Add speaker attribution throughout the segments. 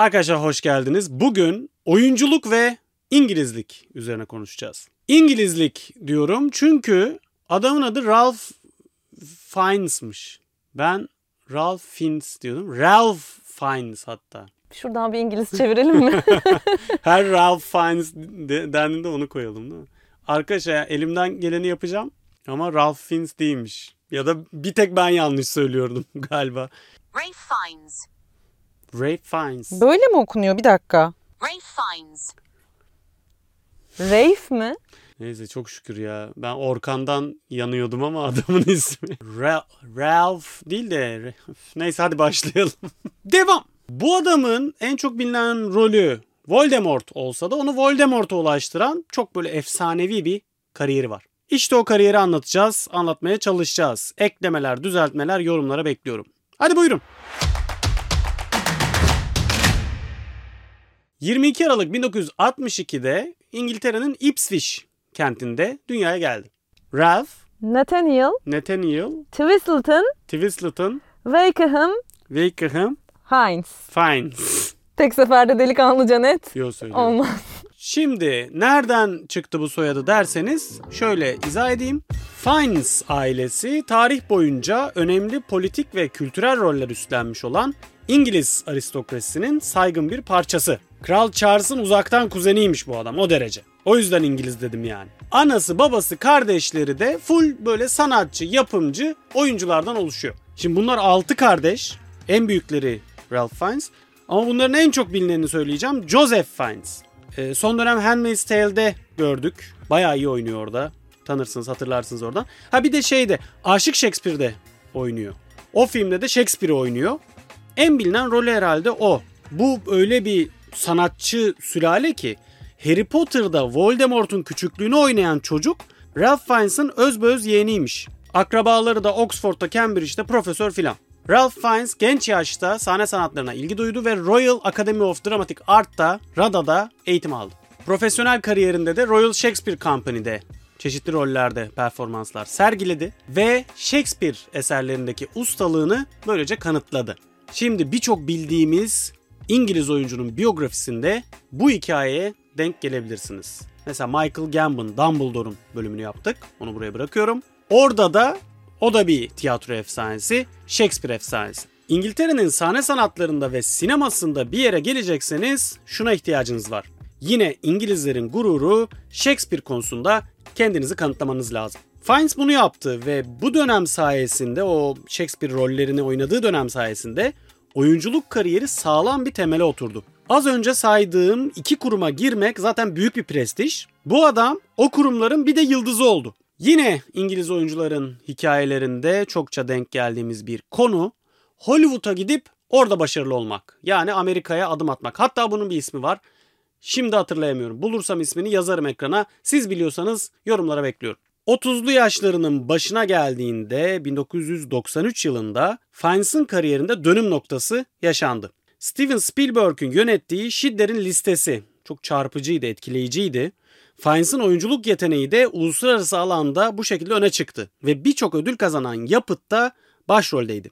Speaker 1: Arkadaşlar hoş geldiniz. Bugün oyunculuk ve İngilizlik üzerine konuşacağız. İngilizlik diyorum çünkü adamın adı Ralph Fiennes'mış. Ben Ralph Fiennes diyordum. Ralph Fiennes hatta.
Speaker 2: Şuradan bir İngiliz çevirelim mi?
Speaker 1: Her Ralph Fiennes de- dendiğinde onu koyalım değil mi? Arkadaşlar elimden geleni yapacağım ama Ralph Fiennes değilmiş. Ya da bir tek ben yanlış söylüyordum galiba.
Speaker 3: Ray Fiennes.
Speaker 1: Ray Fiennes.
Speaker 2: Böyle mi okunuyor? Bir dakika.
Speaker 3: Ray Fiennes.
Speaker 2: Rafe mi?
Speaker 1: Neyse çok şükür ya. Ben Orkan'dan yanıyordum ama adamın ismi. Ra- Ralph değil de neyse hadi başlayalım. Devam. Bu adamın en çok bilinen rolü Voldemort olsa da onu Voldemort'a ulaştıran çok böyle efsanevi bir kariyeri var. İşte o kariyeri anlatacağız, anlatmaya çalışacağız. Eklemeler, düzeltmeler, yorumlara bekliyorum. Hadi buyurun. 22 Aralık 1962'de İngiltere'nin Ipswich kentinde dünyaya geldi. Ralph
Speaker 2: Nathaniel
Speaker 1: Nathaniel
Speaker 2: Twistleton
Speaker 1: Twistleton
Speaker 2: Wakeham
Speaker 1: Wakeham
Speaker 2: Hines.
Speaker 1: Fiennes
Speaker 2: Tek seferde delikanlıca net.
Speaker 1: diyor söylüyorum.
Speaker 2: Olmaz.
Speaker 1: Şimdi nereden çıktı bu soyadı derseniz şöyle izah edeyim. Fiennes ailesi tarih boyunca önemli politik ve kültürel roller üstlenmiş olan İngiliz aristokrasisinin saygın bir parçası. Kral Charles'ın uzaktan kuzeniymiş bu adam o derece. O yüzden İngiliz dedim yani. Anası, babası, kardeşleri de full böyle sanatçı, yapımcı oyunculardan oluşuyor. Şimdi bunlar 6 kardeş. En büyükleri Ralph Fiennes. Ama bunların en çok bilinenini söyleyeceğim. Joseph Fiennes. Ee, son dönem Handmaid's Tale'de gördük. Bayağı iyi oynuyor orada. Tanırsınız, hatırlarsınız oradan. Ha bir de şeyde Aşık Shakespeare'de oynuyor. O filmde de Shakespeare oynuyor. En bilinen rolü herhalde o. Bu öyle bir sanatçı sülale ki Harry Potter'da Voldemort'un küçüklüğünü oynayan çocuk Ralph Fiennes'ın özbeöz yeğeniymiş. Akrabaları da Oxford'da, Cambridge'de profesör filan. Ralph Fiennes genç yaşta sahne sanatlarına ilgi duydu ve Royal Academy of Dramatic Art'ta, RADA'da eğitim aldı. Profesyonel kariyerinde de Royal Shakespeare Company'de çeşitli rollerde performanslar sergiledi ve Shakespeare eserlerindeki ustalığını böylece kanıtladı. Şimdi birçok bildiğimiz İngiliz oyuncunun biyografisinde bu hikayeye denk gelebilirsiniz. Mesela Michael Gambon, Dumbledore'un bölümünü yaptık. Onu buraya bırakıyorum. Orada da o da bir tiyatro efsanesi, Shakespeare efsanesi. İngiltere'nin sahne sanatlarında ve sinemasında bir yere gelecekseniz şuna ihtiyacınız var. Yine İngilizlerin gururu Shakespeare konusunda kendinizi kanıtlamanız lazım. Fiennes bunu yaptı ve bu dönem sayesinde o Shakespeare rollerini oynadığı dönem sayesinde oyunculuk kariyeri sağlam bir temele oturdu. Az önce saydığım iki kuruma girmek zaten büyük bir prestij. Bu adam o kurumların bir de yıldızı oldu. Yine İngiliz oyuncuların hikayelerinde çokça denk geldiğimiz bir konu Hollywood'a gidip orada başarılı olmak. Yani Amerika'ya adım atmak. Hatta bunun bir ismi var. Şimdi hatırlayamıyorum. Bulursam ismini yazarım ekrana. Siz biliyorsanız yorumlara bekliyorum. 30'lu yaşlarının başına geldiğinde 1993 yılında Fiennes'in kariyerinde dönüm noktası yaşandı. Steven Spielberg'ün yönettiği Schindler'in Listesi çok çarpıcıydı, etkileyiciydi. Fiennes'in oyunculuk yeteneği de uluslararası alanda bu şekilde öne çıktı ve birçok ödül kazanan yapıtta başroldeydi.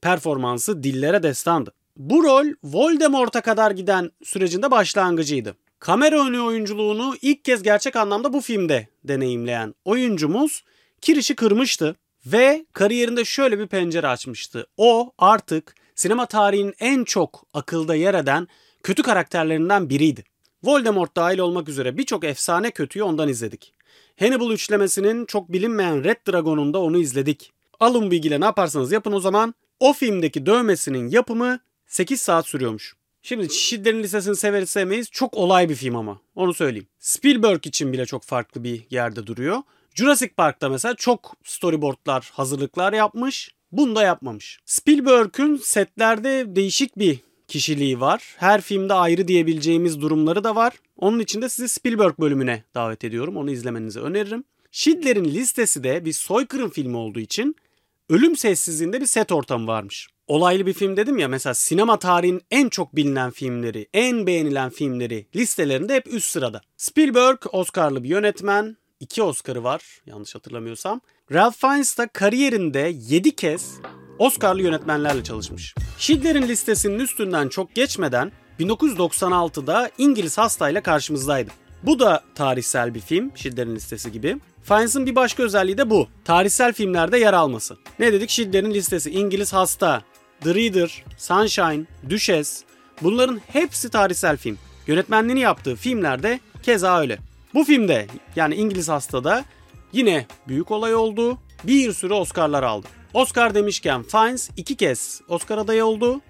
Speaker 1: Performansı dillere destandı. Bu rol Voldemort'a kadar giden sürecinde başlangıcıydı. Kamera önü oyunculuğunu ilk kez gerçek anlamda bu filmde deneyimleyen oyuncumuz kirişi kırmıştı ve kariyerinde şöyle bir pencere açmıştı. O artık sinema tarihinin en çok akılda yer eden kötü karakterlerinden biriydi. Voldemort dahil olmak üzere birçok efsane kötüyü ondan izledik. Hannibal üçlemesinin çok bilinmeyen Red Dragon'unda onu izledik. Alın bilgiyle ne yaparsanız yapın o zaman. O filmdeki dövmesinin yapımı 8 saat sürüyormuş. Şimdi Schindler'in Listesi'ni severiz sevmeyiz. Çok olay bir film ama. Onu söyleyeyim. Spielberg için bile çok farklı bir yerde duruyor. Jurassic Park'ta mesela çok storyboardlar, hazırlıklar yapmış. Bunu da yapmamış. Spielberg'ün setlerde değişik bir kişiliği var. Her filmde ayrı diyebileceğimiz durumları da var. Onun için de sizi Spielberg bölümüne davet ediyorum. Onu izlemenizi öneririm. Schindler'in listesi de bir soykırım filmi olduğu için ölüm sessizliğinde bir set ortamı varmış. Olaylı bir film dedim ya mesela sinema tarihinin en çok bilinen filmleri, en beğenilen filmleri listelerinde hep üst sırada. Spielberg Oscar'lı bir yönetmen, iki Oscar'ı var yanlış hatırlamıyorsam. Ralph Fiennes da kariyerinde 7 kez Oscar'lı yönetmenlerle çalışmış. Schindler'in listesinin üstünden çok geçmeden 1996'da İngiliz hastayla karşımızdaydı. Bu da tarihsel bir film, Schindler'in listesi gibi. Fiennes'in bir başka özelliği de bu. Tarihsel filmlerde yer alması. Ne dedik? Schindler'in listesi, İngiliz Hasta, The Reader, Sunshine, Düşes. Bunların hepsi tarihsel film. Yönetmenliğini yaptığı filmlerde keza öyle. Bu filmde yani İngiliz Hasta'da yine büyük olay oldu. Bir sürü Oscar'lar aldı. Oscar demişken Fiennes iki kez Oscar adayı oldu.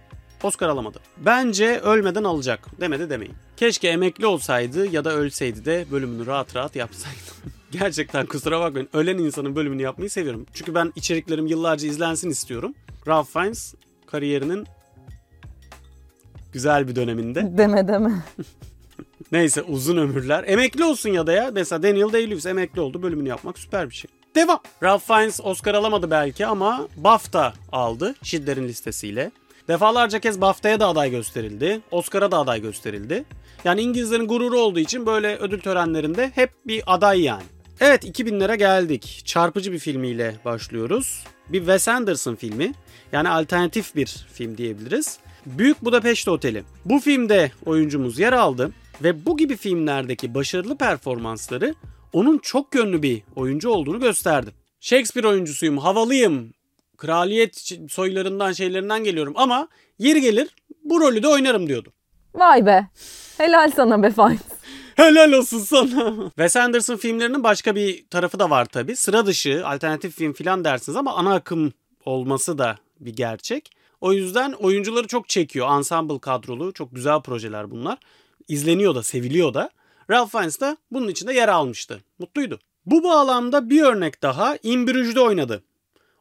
Speaker 1: Oscar alamadı. Bence ölmeden alacak demedi demeyin. Keşke emekli olsaydı ya da ölseydi de bölümünü rahat rahat yapsaydı. Gerçekten kusura bakmayın. Ölen insanın bölümünü yapmayı seviyorum. Çünkü ben içeriklerim yıllarca izlensin istiyorum. Ralph Fiennes kariyerinin güzel bir döneminde.
Speaker 2: Deme deme.
Speaker 1: Neyse uzun ömürler. Emekli olsun ya da ya. Mesela Daniel Day-Lewis emekli oldu. Bölümünü yapmak süper bir şey. Devam. Ralph Fiennes Oscar alamadı belki ama BAFTA aldı Schindler'in listesiyle. Defalarca kez BAFTA'ya da aday gösterildi. Oscar'a da aday gösterildi. Yani İngilizlerin gururu olduğu için böyle ödül törenlerinde hep bir aday yani. Evet 2000'lere geldik. Çarpıcı bir filmiyle başlıyoruz. Bir Wes Anderson filmi. Yani alternatif bir film diyebiliriz. Büyük Budapeşte Oteli. Bu filmde oyuncumuz yer aldı ve bu gibi filmlerdeki başarılı performansları onun çok yönlü bir oyuncu olduğunu gösterdi. Shakespeare oyuncusuyum, havalıyım, kraliyet soylarından şeylerinden geliyorum ama yeri gelir bu rolü de oynarım diyordu.
Speaker 2: Vay be. Helal sana be Fiennes.
Speaker 1: Helal olsun sana. Wes Anderson filmlerinin başka bir tarafı da var tabi. Sıra dışı, alternatif film filan dersiniz ama ana akım olması da bir gerçek. O yüzden oyuncuları çok çekiyor. Ensemble kadrolu, çok güzel projeler bunlar. İzleniyor da, seviliyor da. Ralph Fiennes de bunun içinde yer almıştı. Mutluydu. Bu bağlamda bir örnek daha In Bruges'de oynadı.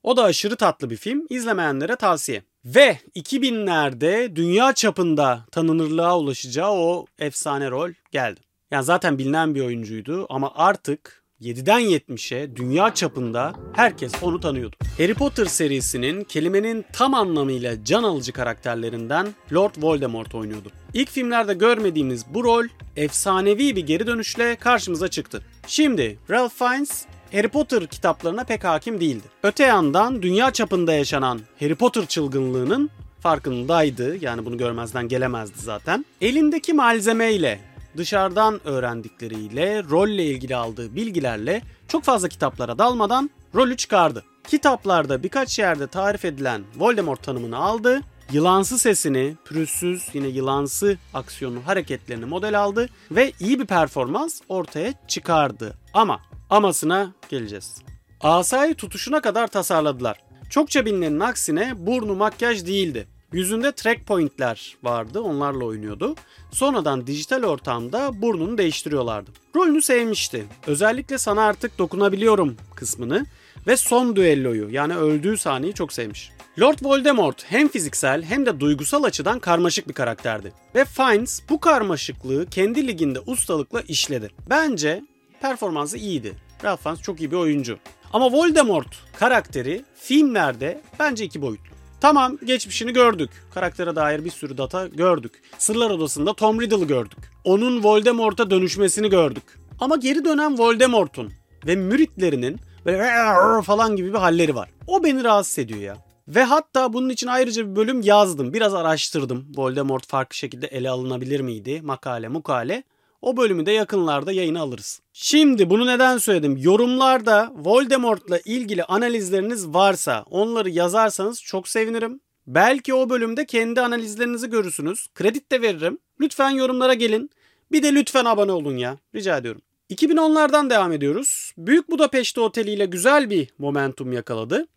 Speaker 1: O da aşırı tatlı bir film. İzlemeyenlere tavsiye. Ve 2000'lerde dünya çapında tanınırlığa ulaşacağı o efsane rol geldi. Yani zaten bilinen bir oyuncuydu ama artık 7'den 70'e dünya çapında herkes onu tanıyordu. Harry Potter serisinin kelimenin tam anlamıyla can alıcı karakterlerinden Lord Voldemort oynuyordu. İlk filmlerde görmediğimiz bu rol efsanevi bir geri dönüşle karşımıza çıktı. Şimdi Ralph Fiennes Harry Potter kitaplarına pek hakim değildi. Öte yandan dünya çapında yaşanan Harry Potter çılgınlığının farkındaydı. Yani bunu görmezden gelemezdi zaten. Elindeki malzemeyle dışarıdan öğrendikleriyle, rolle ilgili aldığı bilgilerle çok fazla kitaplara dalmadan rolü çıkardı. Kitaplarda birkaç yerde tarif edilen Voldemort tanımını aldı, yılansı sesini, pürüzsüz yine yılansı aksiyonu hareketlerini model aldı ve iyi bir performans ortaya çıkardı. Ama amasına geleceğiz. Asayı tutuşuna kadar tasarladılar. Çokça bilinenin aksine burnu makyaj değildi. Yüzünde track pointler vardı onlarla oynuyordu. Sonradan dijital ortamda burnunu değiştiriyorlardı. Rolünü sevmişti. Özellikle sana artık dokunabiliyorum kısmını ve son düelloyu yani öldüğü sahneyi çok sevmiş. Lord Voldemort hem fiziksel hem de duygusal açıdan karmaşık bir karakterdi. Ve Fiennes bu karmaşıklığı kendi liginde ustalıkla işledi. Bence performansı iyiydi. Ralph Fiennes çok iyi bir oyuncu. Ama Voldemort karakteri filmlerde bence iki boyutlu. Tamam geçmişini gördük. Karaktere dair bir sürü data gördük. Sırlar Odası'nda Tom Riddle'ı gördük. Onun Voldemort'a dönüşmesini gördük. Ama geri dönen Voldemort'un ve müritlerinin böyle falan gibi bir halleri var. O beni rahatsız ediyor ya. Ve hatta bunun için ayrıca bir bölüm yazdım. Biraz araştırdım. Voldemort farklı şekilde ele alınabilir miydi? Makale mukale. O bölümü de yakınlarda yayına alırız. Şimdi bunu neden söyledim? Yorumlarda Voldemort'la ilgili analizleriniz varsa onları yazarsanız çok sevinirim. Belki o bölümde kendi analizlerinizi görürsünüz. Kredi de veririm. Lütfen yorumlara gelin. Bir de lütfen abone olun ya. Rica ediyorum. 2010'lardan devam ediyoruz. Büyük Budapeşte Oteli ile güzel bir momentum yakaladı.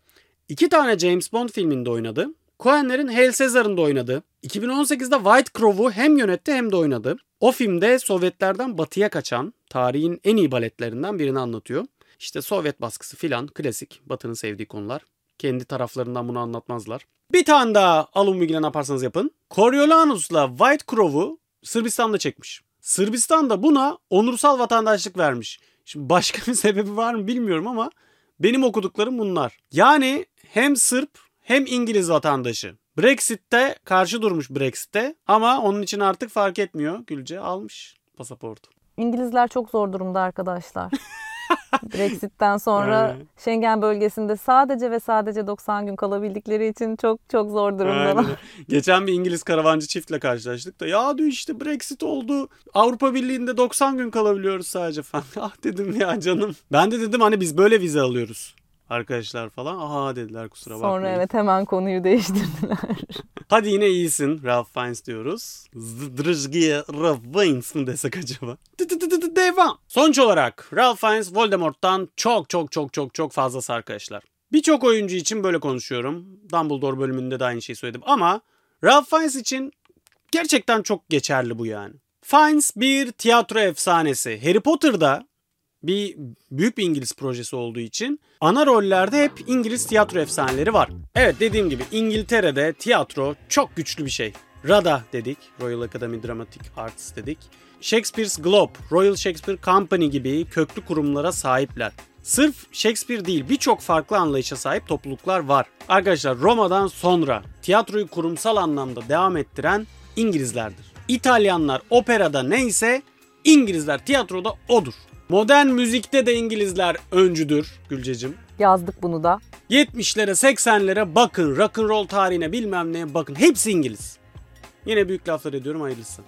Speaker 1: İki tane James Bond filminde oynadı. Coen'lerin Hail Caesar'ında oynadı. 2018'de White Crow'u hem yönetti hem de oynadı. O filmde Sovyetlerden batıya kaçan tarihin en iyi baletlerinden birini anlatıyor. İşte Sovyet baskısı filan klasik Batı'nın sevdiği konular. Kendi taraflarından bunu anlatmazlar. Bir tane daha alın bilgiler ne yaparsanız yapın. Coriolanus'la White Crow'u Sırbistan'da çekmiş. Sırbistan da buna onursal vatandaşlık vermiş. Şimdi başka bir sebebi var mı bilmiyorum ama benim okuduklarım bunlar. Yani hem Sırp hem İngiliz vatandaşı. Brexit'te karşı durmuş Brexit'te ama onun için artık fark etmiyor. Gülce almış pasaportu.
Speaker 2: İngilizler çok zor durumda arkadaşlar. Brexit'ten sonra
Speaker 1: Aynen.
Speaker 2: Schengen bölgesinde sadece ve sadece 90 gün kalabildikleri için çok çok zor durumdalar.
Speaker 1: Aynen. Geçen bir İngiliz karavancı çiftle karşılaştık da ya diyor işte Brexit oldu. Avrupa Birliği'nde 90 gün kalabiliyoruz sadece falan. ah dedim ya canım. Ben de dedim hani biz böyle vize alıyoruz arkadaşlar falan. Aha dediler kusura bakmayın.
Speaker 2: Sonra evet hemen konuyu değiştirdiler.
Speaker 1: Hadi yine iyisin Ralph Fiennes diyoruz. Zdrıjgiye Ralph Fiennes mi desek acaba? Devam. Sonuç olarak Ralph Fiennes Voldemort'tan çok çok çok çok çok fazlası arkadaşlar. Birçok oyuncu için böyle konuşuyorum. Dumbledore bölümünde de aynı şeyi söyledim ama Ralph Fiennes için gerçekten çok geçerli bu yani. Fiennes bir tiyatro efsanesi. Harry Potter'da bir büyük bir İngiliz projesi olduğu için ana rollerde hep İngiliz tiyatro efsaneleri var. Evet dediğim gibi İngiltere'de tiyatro çok güçlü bir şey. RADA dedik, Royal Academy Dramatic Arts dedik. Shakespeare's Globe, Royal Shakespeare Company gibi köklü kurumlara sahipler. Sırf Shakespeare değil birçok farklı anlayışa sahip topluluklar var. Arkadaşlar Roma'dan sonra tiyatroyu kurumsal anlamda devam ettiren İngilizlerdir. İtalyanlar operada neyse İngilizler tiyatroda odur. Modern müzikte de İngilizler öncüdür Gülcecim.
Speaker 2: Yazdık bunu da.
Speaker 1: 70'lere 80'lere bakın rock'n'roll tarihine bilmem neye bakın hepsi İngiliz. Yine büyük laflar ediyorum hayırlısı.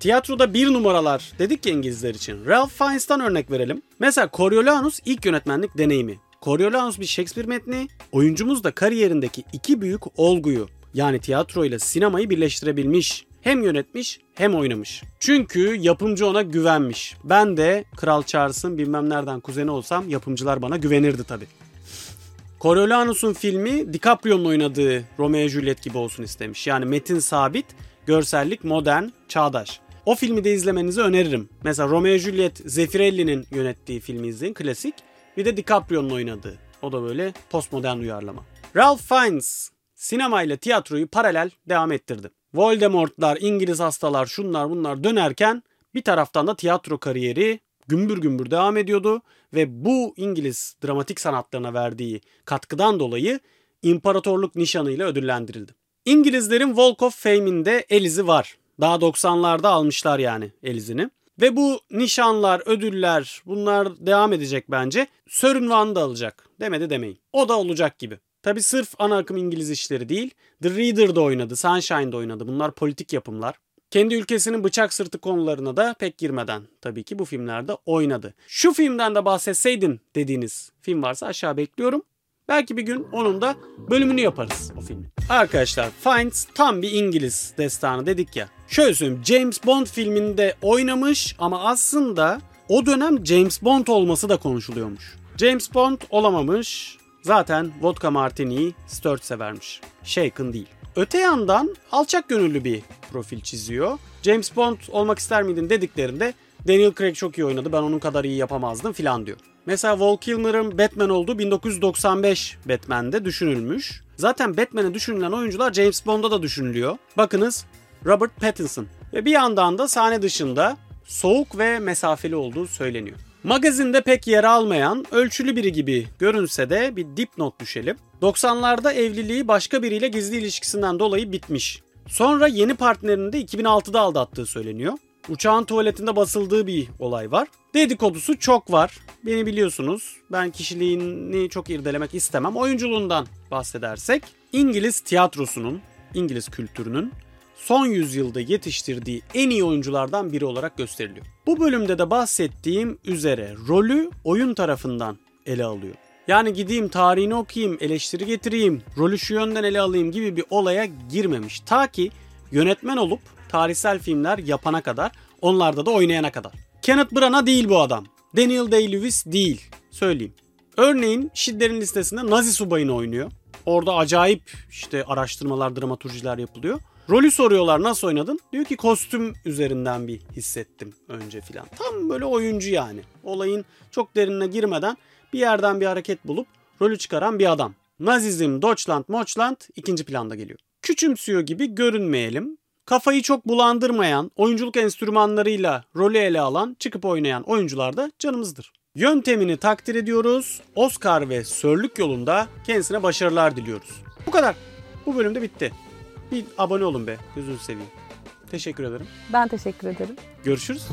Speaker 1: Tiyatroda bir numaralar dedik ya İngilizler için. Ralph Fiennes'tan örnek verelim. Mesela Coriolanus ilk yönetmenlik deneyimi. Coriolanus bir Shakespeare metni, oyuncumuz da kariyerindeki iki büyük olguyu yani tiyatro ile sinemayı birleştirebilmiş. Hem yönetmiş hem oynamış. Çünkü yapımcı ona güvenmiş. Ben de Kral Charles'ın bilmem nereden kuzeni olsam yapımcılar bana güvenirdi tabii. Coriolanus'un filmi DiCaprio'nun oynadığı Romeo Juliet gibi olsun istemiş. Yani metin sabit, görsellik modern, çağdaş. O filmi de izlemenizi öneririm. Mesela Romeo Juliet Zeffirelli'nin yönettiği filmi izleyin klasik. Bir de DiCaprio'nun oynadığı. O da böyle postmodern uyarlama. Ralph Fiennes sinema ile tiyatroyu paralel devam ettirdi. Voldemort'lar, İngiliz hastalar, şunlar bunlar dönerken bir taraftan da tiyatro kariyeri gümbür gümbür devam ediyordu ve bu İngiliz dramatik sanatlarına verdiği katkıdan dolayı imparatorluk nişanıyla ödüllendirildi. İngilizlerin Walk of Fame'inde Elizi var. Daha 90'larda almışlar yani Elizi'ni. Ve bu nişanlar, ödüller bunlar devam edecek bence. Sir ünvanı da alacak. Demedi demeyin. O da olacak gibi. Tabi sırf ana akım İngiliz işleri değil. The Reader'da oynadı, Sunshine'da oynadı. Bunlar politik yapımlar. Kendi ülkesinin bıçak sırtı konularına da pek girmeden tabii ki bu filmlerde oynadı. Şu filmden de bahsetseydin dediğiniz film varsa aşağı bekliyorum. Belki bir gün onun da bölümünü yaparız o filmin. Arkadaşlar Fiennes tam bir İngiliz destanı dedik ya. Şöyle söyleyeyim James Bond filminde oynamış ama aslında o dönem James Bond olması da konuşuluyormuş. James Bond olamamış. Zaten vodka martini'yi Sturt severmiş. Shaken değil. Öte yandan alçak gönüllü bir profil çiziyor. James Bond olmak ister miydin dediklerinde Daniel Craig çok iyi oynadı ben onun kadar iyi yapamazdım filan diyor. Mesela Val Kilmer'ın Batman olduğu 1995 Batman'de düşünülmüş. Zaten Batman'e düşünülen oyuncular James Bond'da da düşünülüyor. Bakınız Robert Pattinson. Ve bir yandan da sahne dışında soğuk ve mesafeli olduğu söyleniyor. Magazinde pek yer almayan, ölçülü biri gibi görünse de bir dipnot düşelim. 90'larda evliliği başka biriyle gizli ilişkisinden dolayı bitmiş. Sonra yeni partnerini de 2006'da aldattığı söyleniyor. Uçağın tuvaletinde basıldığı bir olay var. Dedikodusu çok var. Beni biliyorsunuz. Ben kişiliğini çok irdelemek istemem. Oyunculuğundan bahsedersek İngiliz tiyatrosunun, İngiliz kültürünün son yüzyılda yetiştirdiği en iyi oyunculardan biri olarak gösteriliyor. Bu bölümde de bahsettiğim üzere rolü oyun tarafından ele alıyor. Yani gideyim tarihini okuyayım, eleştiri getireyim, rolü şu yönden ele alayım gibi bir olaya girmemiş. Ta ki yönetmen olup tarihsel filmler yapana kadar, onlarda da oynayana kadar. Kenneth Branagh değil bu adam. Daniel Day-Lewis değil. Söyleyeyim. Örneğin Schindler'in listesinde Nazi subayını oynuyor. Orada acayip işte araştırmalar, dramaturjiler yapılıyor. Rolü soruyorlar nasıl oynadın? Diyor ki kostüm üzerinden bir hissettim önce filan. Tam böyle oyuncu yani. Olayın çok derinine girmeden bir yerden bir hareket bulup rolü çıkaran bir adam. Nazizm, Deutschland, Moçland ikinci planda geliyor. Küçümsüyor gibi görünmeyelim. Kafayı çok bulandırmayan, oyunculuk enstrümanlarıyla rolü ele alan, çıkıp oynayan oyuncular da canımızdır. Yöntemini takdir ediyoruz. Oscar ve Sörlük yolunda kendisine başarılar diliyoruz. Bu kadar. Bu bölümde bitti. Bir abone olun be. Gözünü seveyim. Teşekkür ederim.
Speaker 2: Ben teşekkür ederim.
Speaker 1: Görüşürüz.